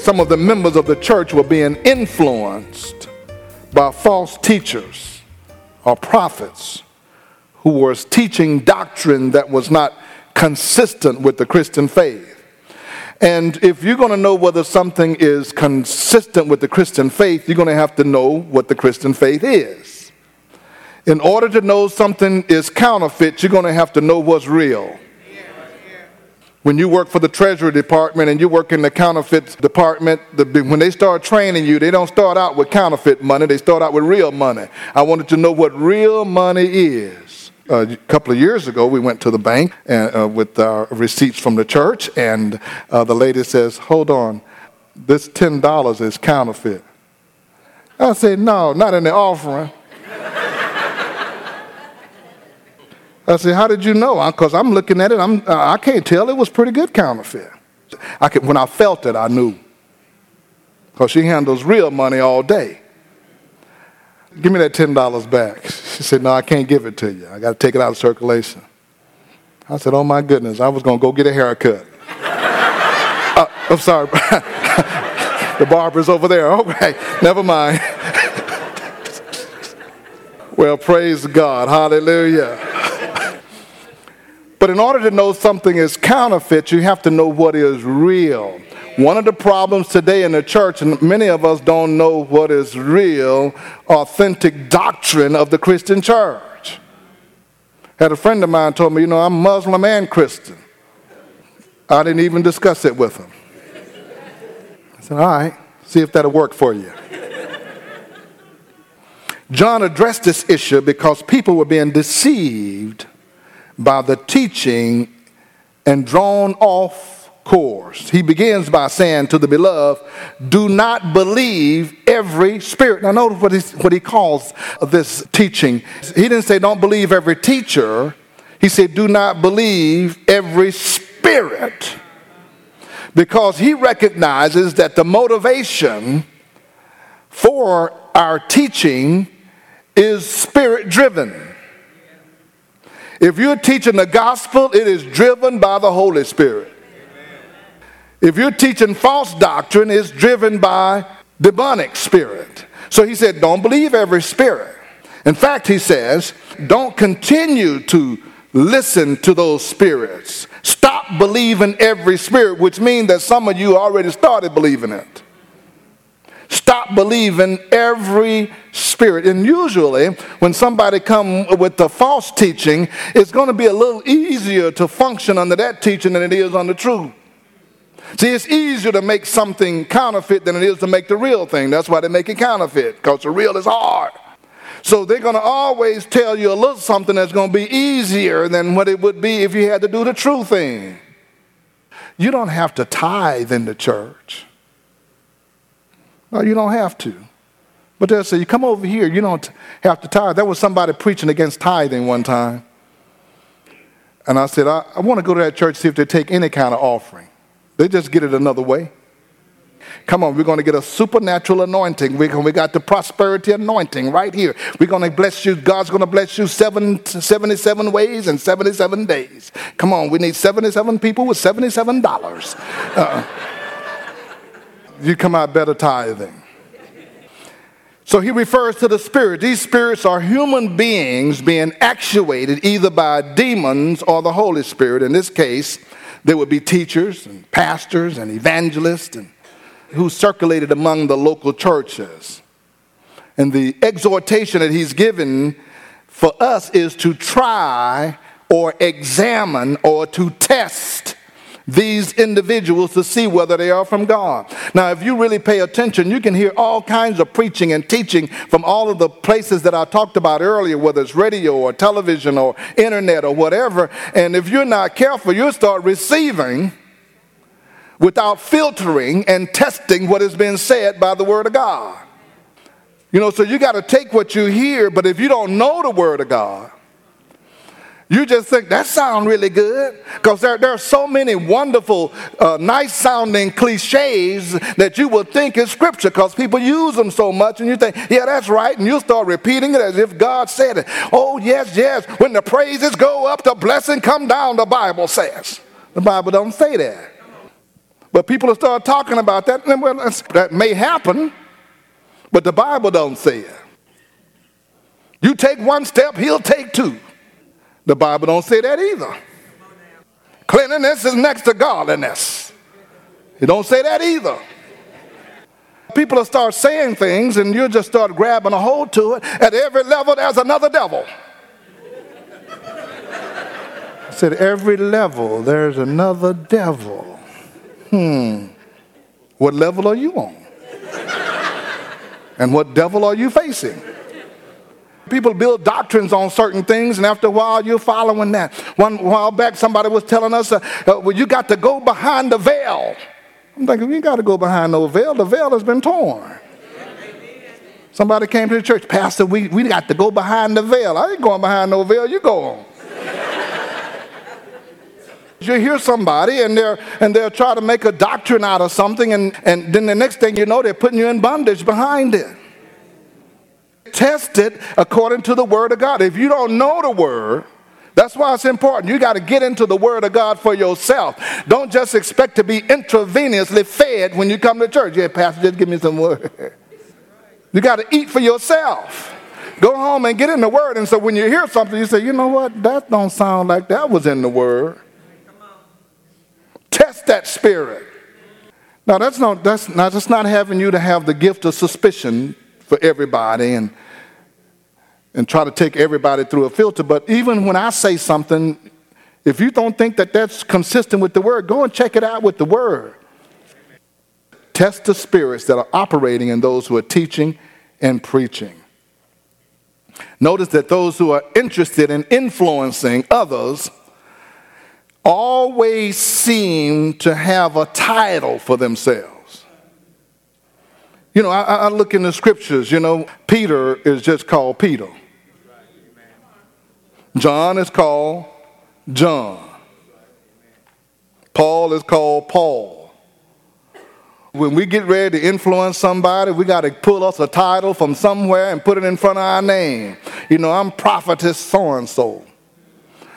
Some of the members of the church were being influenced by false teachers or prophets who were teaching doctrine that was not consistent with the Christian faith. And if you're going to know whether something is consistent with the Christian faith, you're going to have to know what the Christian faith is. In order to know something is counterfeit, you're going to have to know what's real. When you work for the Treasury Department and you work in the counterfeit department, the, when they start training you, they don't start out with counterfeit money, they start out with real money. I wanted to know what real money is. Uh, a couple of years ago, we went to the bank and, uh, with our receipts from the church, and uh, the lady says, Hold on, this $10 is counterfeit. I said, No, not in the offering. I said, "How did you know?" Because I'm looking at it. I'm I can't tell. It was pretty good counterfeit. I could, when I felt it, I knew. Because she handles real money all day. Give me that ten dollars back. She said, "No, I can't give it to you. I got to take it out of circulation." I said, "Oh my goodness! I was going to go get a haircut." uh, I'm sorry. the barber's over there. Okay, never mind. well, praise God. Hallelujah. But in order to know something is counterfeit, you have to know what is real. One of the problems today in the church, and many of us don't know what is real, authentic doctrine of the Christian church. Had a friend of mine told me, you know, I'm Muslim and Christian. I didn't even discuss it with him. I said, all right, see if that'll work for you. John addressed this issue because people were being deceived by the teaching and drawn off course. He begins by saying to the beloved, Do not believe every spirit. Now, notice what, he what he calls this teaching. He didn't say, Don't believe every teacher. He said, Do not believe every spirit. Because he recognizes that the motivation for our teaching is spirit driven. If you're teaching the gospel, it is driven by the Holy Spirit. If you're teaching false doctrine, it's driven by demonic spirit. So he said, don't believe every spirit. In fact, he says, don't continue to listen to those spirits. Stop believing every spirit, which means that some of you already started believing it. Stop believing every spirit. And usually, when somebody come with the false teaching, it's going to be a little easier to function under that teaching than it is under truth. See, it's easier to make something counterfeit than it is to make the real thing. That's why they make it counterfeit, because the real is hard. So they're going to always tell you a little something that's going to be easier than what it would be if you had to do the true thing. You don't have to tithe in the church. No, you don't have to. But they'll say, you come over here, you don't have to tithe. There was somebody preaching against tithing one time. And I said, I, I want to go to that church see if they take any kind of offering. They just get it another way. Come on, we're going to get a supernatural anointing. We, we got the prosperity anointing right here. We're going to bless you. God's going to bless you seven, 77 ways and 77 days. Come on, we need 77 people with $77. Uh, you come out better tithing. So he refers to the spirit. These spirits are human beings being actuated either by demons or the Holy Spirit. In this case, there would be teachers and pastors and evangelists and who circulated among the local churches. And the exhortation that he's given for us is to try or examine or to test these individuals to see whether they are from God. Now, if you really pay attention, you can hear all kinds of preaching and teaching from all of the places that I talked about earlier, whether it's radio or television or internet or whatever. And if you're not careful, you'll start receiving without filtering and testing what has been said by the Word of God. You know, so you got to take what you hear, but if you don't know the Word of God, you just think that sounds really good because there, there are so many wonderful, uh, nice sounding cliches that you would think is scripture because people use them so much and you think, yeah, that's right. And you start repeating it as if God said it. Oh, yes, yes. When the praises go up, the blessing come down, the Bible says. The Bible don't say that. But people start talking about that, and well, that may happen, but the Bible don't say it. You take one step, he'll take two. The Bible don't say that either. Cleanliness is next to godliness. It don't say that either. People will start saying things and you'll just start grabbing a hold to it. At every level, there's another devil. I said, every level, there's another devil. Hmm. What level are you on? and what devil are you facing? People build doctrines on certain things, and after a while, you're following that. One while back, somebody was telling us, uh, uh, well, you got to go behind the veil. I'm thinking, you got to go behind no veil. The veil has been torn. Somebody came to the church, Pastor, we, we got to go behind the veil. I ain't going behind no veil, you go on. you hear somebody and they're and they'll try to make a doctrine out of something, and, and then the next thing you know, they're putting you in bondage behind it. Test it according to the Word of God. If you don't know the Word, that's why it's important. You got to get into the Word of God for yourself. Don't just expect to be intravenously fed when you come to church. Yeah, Pastor, just give me some Word. You got to eat for yourself. Go home and get in the Word. And so when you hear something, you say, you know what? That don't sound like that was in the Word. Test that spirit. Now that's not that's not just not having you to have the gift of suspicion for everybody and and try to take everybody through a filter. But even when I say something, if you don't think that that's consistent with the word, go and check it out with the word. Test the spirits that are operating in those who are teaching and preaching. Notice that those who are interested in influencing others always seem to have a title for themselves. You know, I, I look in the scriptures, you know, Peter is just called Peter. John is called John. Paul is called Paul. When we get ready to influence somebody, we got to pull us a title from somewhere and put it in front of our name. You know, I'm prophetess so and so.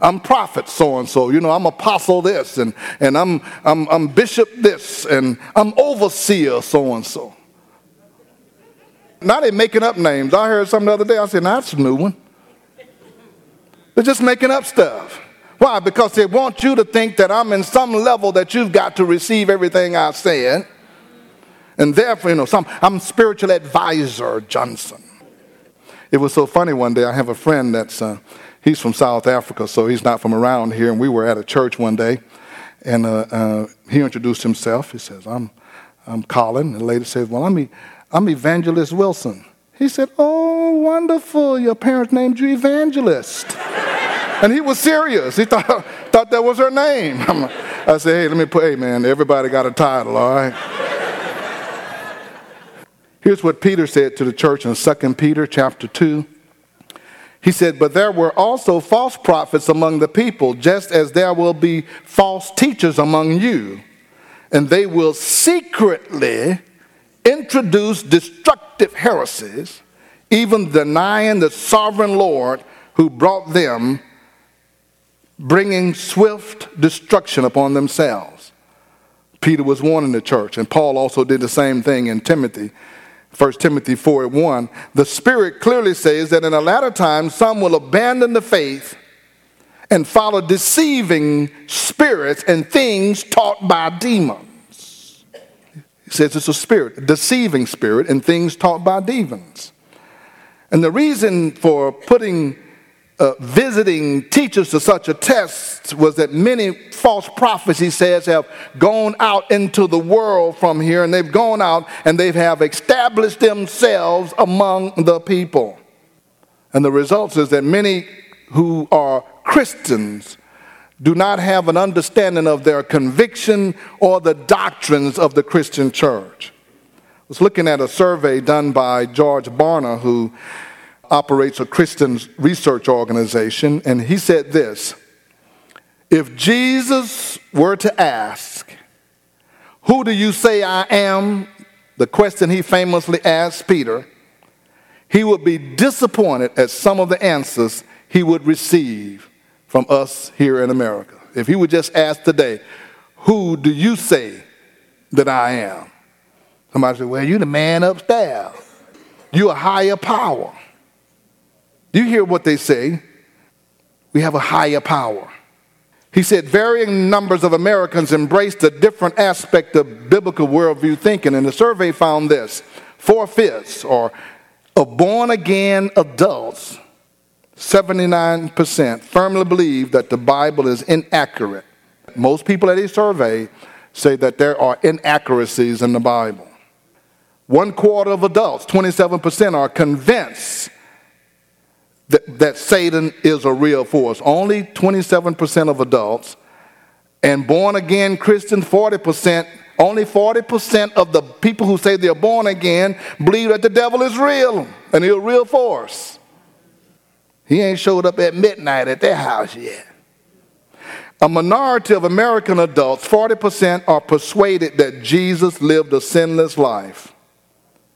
I'm prophet so and so. You know, I'm apostle this, and, and I'm, I'm, I'm bishop this, and I'm overseer so and so. Now they're making up names. I heard something the other day. I said, that's a new one. They're just making up stuff. Why? Because they want you to think that I'm in some level that you've got to receive everything I said. And therefore, you know, some, I'm spiritual advisor Johnson. It was so funny one day. I have a friend that's, uh, he's from South Africa, so he's not from around here. And we were at a church one day, and uh, uh, he introduced himself. He says, I'm, I'm Colin. And the lady says, Well, let me, I'm Evangelist Wilson. He said, Oh, wonderful. Your parents named you Evangelist. and he was serious. He thought, thought that was her name. I said, Hey, let me put, hey, man, everybody got a title, all right? Here's what Peter said to the church in 2 Peter chapter 2. He said, But there were also false prophets among the people, just as there will be false teachers among you. And they will secretly introduce destructive heresies, even denying the sovereign Lord who brought them, bringing swift destruction upon themselves. Peter was warning the church, and Paul also did the same thing in Timothy. 1 Timothy 4 1. The Spirit clearly says that in the latter time some will abandon the faith and follow deceiving spirits and things taught by demons. Says it's a spirit, a deceiving spirit, and things taught by demons. And the reason for putting uh, visiting teachers to such a test was that many false prophets, he says, have gone out into the world from here, and they've gone out and they have established themselves among the people. And the result is that many who are Christians do not have an understanding of their conviction or the doctrines of the Christian church. I was looking at a survey done by George Barna, who operates a Christian research organization, and he said this If Jesus were to ask, Who do you say I am? the question he famously asked Peter, he would be disappointed at some of the answers he would receive from us here in America. If he would just ask today, Who do you say that I am? Somebody said, Well, you're the man upstairs. You're a higher power. You hear what they say. We have a higher power. He said varying numbers of Americans embraced a different aspect of biblical worldview thinking, and the survey found this four fifths or of born again adults, 79% firmly believe that the Bible is inaccurate. Most people at a survey say that there are inaccuracies in the Bible. One quarter of adults, 27%, are convinced that, that Satan is a real force. Only 27% of adults and born again Christians, 40%. Only 40% of the people who say they're born again believe that the devil is real and he's a real force. He ain't showed up at midnight at their house yet. A minority of American adults, 40%, are persuaded that Jesus lived a sinless life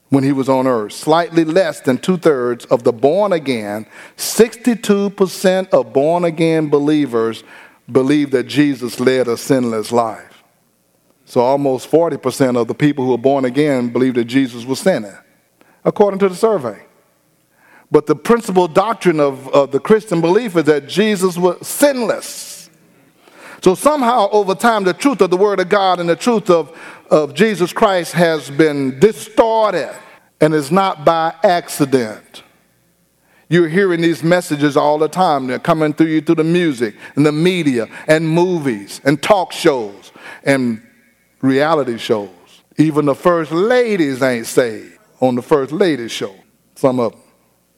when he was on earth. Slightly less than two thirds of the born again, 62% of born again believers believe that Jesus led a sinless life. So almost 40% of the people who are born again believe that Jesus was sinning, according to the survey. But the principal doctrine of, of the Christian belief is that Jesus was sinless. So somehow, over time, the truth of the Word of God and the truth of, of Jesus Christ has been distorted and it's not by accident. You're hearing these messages all the time. They're coming through you through the music and the media and movies and talk shows and reality shows. Even the first ladies ain't saved on the first ladies show. Some of them.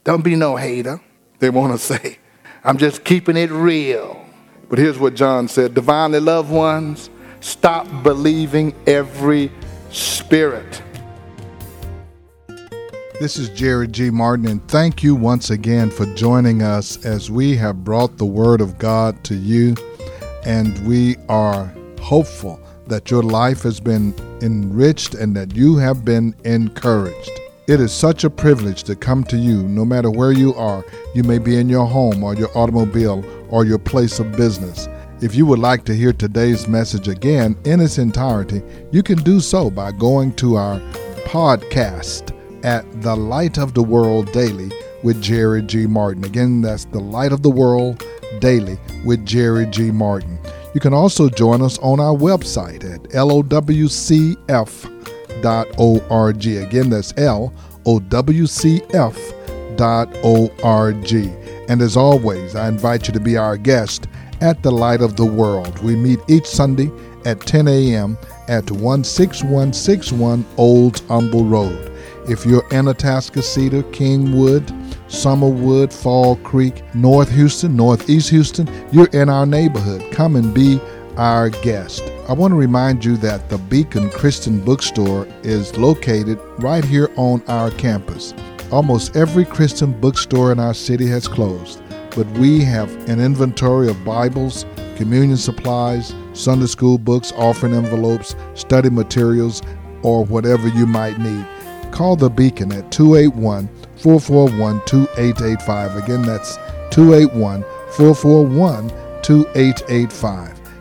Don't be no hater. They want to say, I'm just keeping it real. But here's what John said Divinely loved ones, stop believing every spirit. This is Jerry G. Martin, and thank you once again for joining us as we have brought the Word of God to you. And we are hopeful that your life has been enriched and that you have been encouraged. It is such a privilege to come to you no matter where you are. You may be in your home or your automobile or your place of business. If you would like to hear today's message again in its entirety, you can do so by going to our podcast at The Light of the World Daily with Jerry G. Martin. Again, that's The Light of the World Daily with Jerry G. Martin. You can also join us on our website at lowcf.org. Again, that's lowcf.org. And as always, I invite you to be our guest at the Light of the World. We meet each Sunday at 10 a.m. at 16161 Old Humble Road. If you're in Atascocita, Kingwood, Summerwood, Fall Creek, North Houston, Northeast Houston, you're in our neighborhood. Come and be our guest. I want to remind you that the Beacon Christian Bookstore is located right here on our campus. Almost every Christian bookstore in our city has closed, but we have an inventory of Bibles, communion supplies, Sunday school books, offering envelopes, study materials, or whatever you might need call the Beacon at 281 441 2885. Again, that's 281 441 2885.